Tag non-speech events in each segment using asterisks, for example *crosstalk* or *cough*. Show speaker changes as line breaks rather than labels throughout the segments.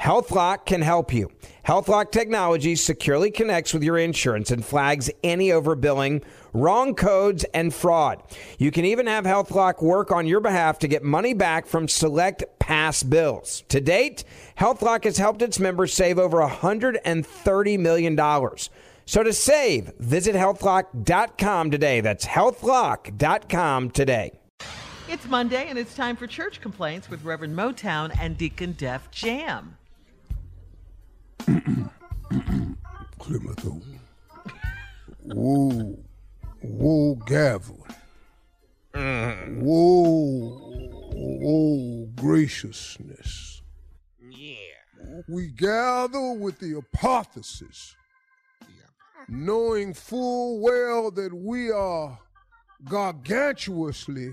HealthLock can help you. HealthLock technology securely connects with your insurance and flags any overbilling, wrong codes, and fraud. You can even have HealthLock work on your behalf to get money back from select past bills. To date, HealthLock has helped its members save over $130 million. So to save, visit healthlock.com today. That's healthlock.com today.
It's Monday, and it's time for church complaints with Reverend Motown and Deacon Def Jam.
Clementine. Whoa, whoa, Gavin. Whoa, whoa, graciousness.
Yeah.
We gather with the apotheosis, knowing full well that we are gargantuously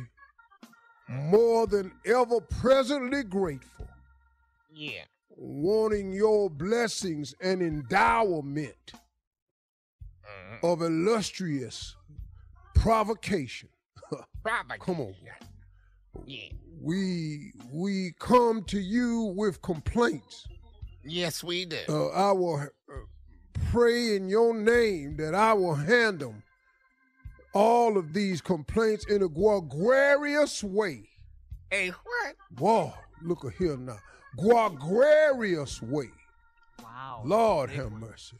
more than ever presently grateful,
Yeah.
Wanting your blessings and endowment of illustrious provocation.
Probably. *laughs*
Come on.
Yeah.
We we come to you with complaints.
Yes, we do.
Uh, I will uh, pray in your name that I will handle all of these complaints in a gregarious way.
Hey, what?
Whoa, look here now. Gregarious way.
Wow.
Lord have mercy.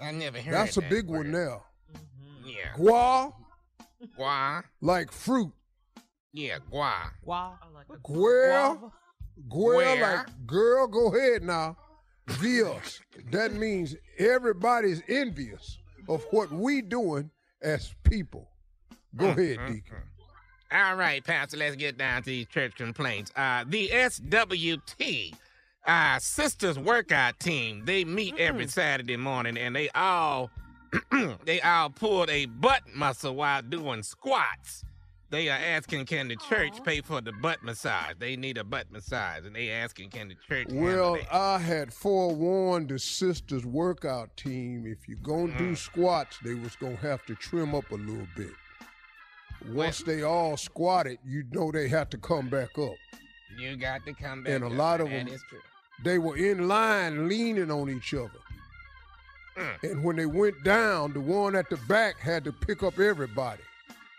I never heard
That's a big
word.
one now. Mm-hmm.
Yeah.
Gua, *laughs*
Gua.
like fruit.
Yeah, gua.
Wow.
Guel, guel, like girl, go ahead now. Vios. That means everybody's envious of what we doing as people. Go mm-hmm. ahead, Deacon.
All right, Pastor, let's get down to these church complaints. Uh, the SWT, uh, Sisters Workout Team, they meet every Saturday morning and they all *clears throat* they all pulled a butt muscle while doing squats. They are asking, can the church pay for the butt massage? They need a butt massage, and they asking, can the church
Well. I had forewarned the sisters workout team if you're gonna do squats, they was gonna have to trim up a little bit. Once they all squatted, you know they had to come back up.
You got to come back.
And a
up.
lot of them- They were in line leaning on each other. And when they went down, the one at the back had to pick up everybody.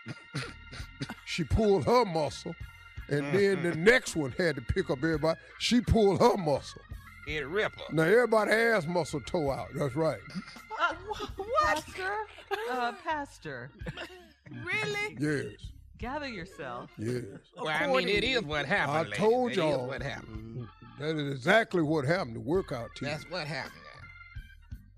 *laughs* she pulled her muscle, and then the next one had to pick up everybody. She pulled her muscle.
It ripple.
Now everybody ass muscle toe out. That's right.
Uh, what? Pastor? Uh, Pastor. *laughs* really?
Yes.
Gather yourself.
Yes.
Well, I mean, it is what happened.
I
lady.
told
It is
y'all.
what happened.
That is exactly what happened. The workout team.
That's what happened.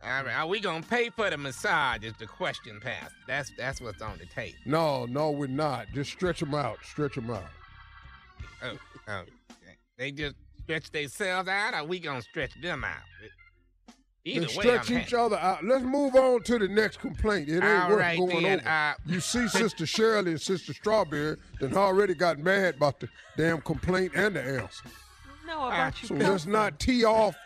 All right, are we gonna pay for the massage? Is the question, Pastor? That's that's what's on the tape.
No, no, we're not. Just stretch them out. Stretch them out.
Oh, oh, they just stretch themselves out, or we gonna stretch them out? Either
Let's
way,
stretch
I'm
each
happy.
other out. Let's move on to the next complaint. It ain't
All
worth
right,
going
then,
over.
uh,
you see, *laughs* Sister Shirley and Sister Strawberry then already got mad about the damn complaint and the answer.
No, about you.
So
Pastor.
let's not tee off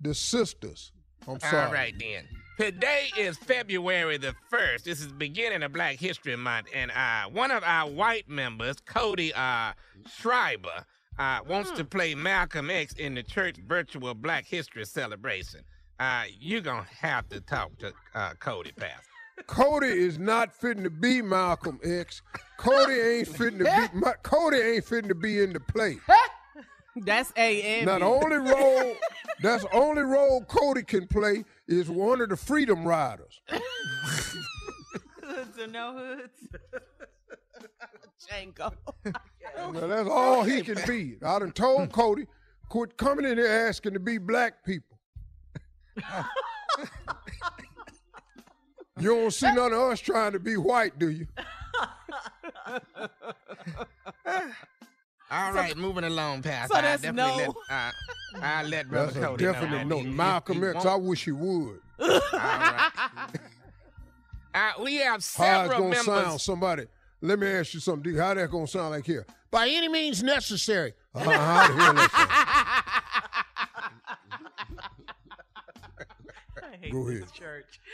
the sisters. I'm sorry.
All right then. Today is February the 1st. This is the beginning of Black History Month. And uh, one of our white members, Cody uh, Schreiber, uh, wants to play Malcolm X in the church virtual Black History celebration. Uh, you're going to have to talk to uh, Cody, Pastor.
Cody is not fitting to be Malcolm X. Cody ain't fitting to be. *laughs* My, Cody ain't fitting to be in the play. *laughs*
That's A and
Now the only role, *laughs* that's the only role Cody can play is one of the Freedom Riders.
hoods or no hoods.
Django.
Now that's all he can be. I done told Cody, quit coming in here asking to be black people. You don't see none of us trying to be white, do you?
All right, moving along, Pastor.
so
I
that's
definitely
no.
let, uh, I'll let Brother
That's a
Cody know
definite
that
no.
he- he-
Malcolm
he
I wish he would. *laughs*
All right. *laughs* Uh, we have
How it's
several
gonna
members.
sound? Somebody, let me ask you something. D. How that gonna sound like here? By any means necessary. *laughs* Uh, how the hell that
I hate
Go
this
ahead.
church. *laughs*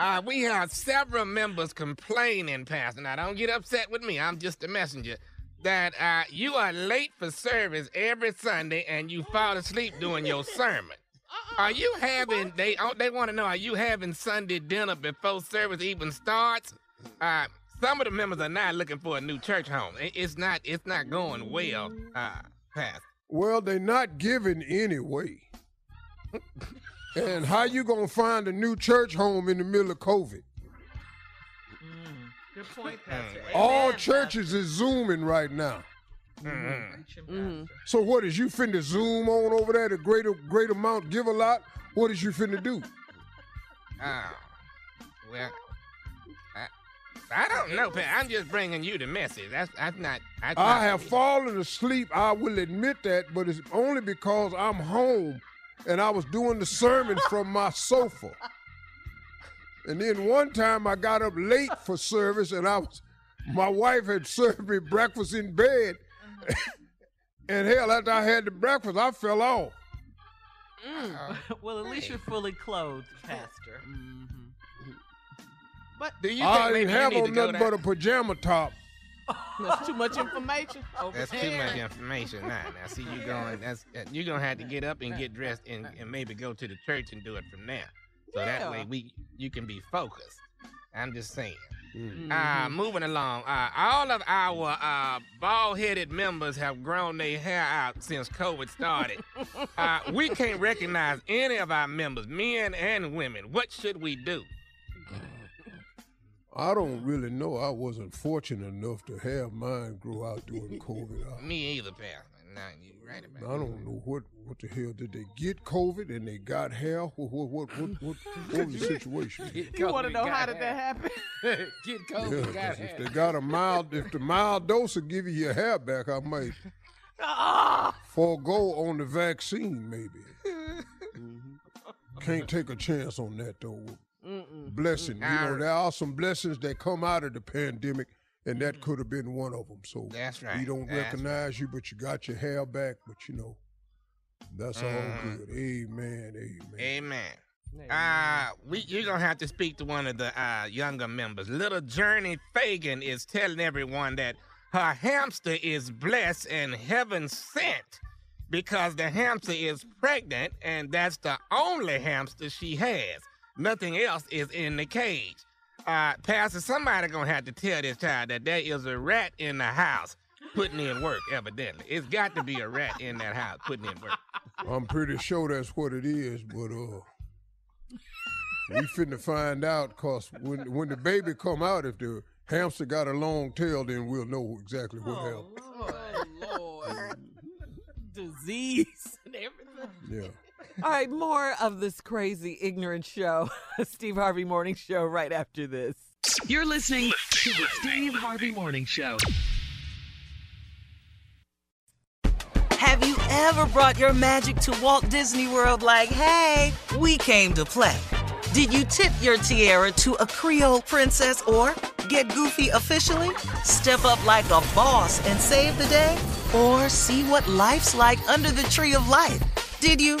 Uh, we have several members complaining, Pastor. Now, don't get upset with me. I'm just a messenger. That uh, you are late for service every Sunday and you fall asleep during your sermon. Are you having? They oh, they want to know. Are you having Sunday dinner before service even starts? Uh, some of the members are not looking for a new church home. It- It's not. It's not going well, uh, Pastor.
Well, they're not giving anyway. And how you gonna find a new church home in the middle of COVID?
Mm, good point, mm. Pastor.
All
Amen,
churches is zooming right now.
Mm-hmm. mm-hmm.
Pastor. Preaching,
So what is you finna zoom on over there to greater great amount, give a lot? What is you finna do?
Oh, well, I, I don't know, Pat. I'm just bringing you the message. That's that's not. That's
I
not-
have fallen asleep. I will admit that, but it's only because I'm home and I was doing the sermon from my sofa. And then one time I got up late for service and I was my wife had served me breakfast in bed. *laughs* and hell, after I had the breakfast, I fell off. Mm.
Uh, *laughs* well, at least you're fully clothed, Pastor. Mm-hmm.
But
Do you
I
think
didn't
maybe
have
you need
on
to go
nothing but a pajama top. *laughs*
that's too much information.
That's too much information now. Now, see, you *laughs* going. That's uh, you're gonna have to get up and get dressed and, *laughs* and maybe go to the church and do it from there. So that way we you can be focused. I'm just saying.
Mm.
Uh, moving along. Uh, all of our uh, bald-headed members have grown their hair out since COVID started. uh, we can't recognize any of our members, men and women. What should we do?
I don't really know. I wasn't fortunate enough to have mine grow out during *laughs* COVID.
Me either, pal. No, you right about
I don't know what what the hell did they get COVID and they got hair? What what what what, what, what was the situation?
You want to know how did that happen? *laughs*
Get
Yeah,
COVID,
'cause
got
if
hair.
they got a mild, if the mild dose will give you your hair back, I might *laughs* ah! forego on the vaccine, maybe. Can't take a chance on that though. Blessing, you know, there are some blessings that come out of the pandemic, and that could have been one of them. So
That's right.
we don't
That's
recognize you, but you got your hair back. But you know, that's all good. Amen. Amen.
Amen. Uh, we you're gonna have to speak to one of the uh, younger members. Little Journey Fagan is telling everyone that her hamster is blessed and heaven sent because the hamster is pregnant and that's the only hamster she has. Nothing else is in the cage. Uh, Pastor, somebody gonna have to tell this child that there is a rat in the house. putting in work, evidently. It's got to be a rat in that house putting in work.
I'm pretty sure that's what it is, but uh, we finna find out cause when when the baby come out, if the hamster got a long tail, then we'll know exactly what happened.
Oh, Lord. *laughs* Disease and everything.
Yeah.
All right, more of this crazy, ignorant show. *laughs* Steve Harvey Morning Show right after this.
You're listening to the Steve Harvey Morning Show.
Have you ever brought your magic to Walt Disney World like, hey, we came to play? Did you tip your tiara to a Creole princess or get goofy officially? Step up like a boss and save the day? Or see what life's like under the tree of life? Did you?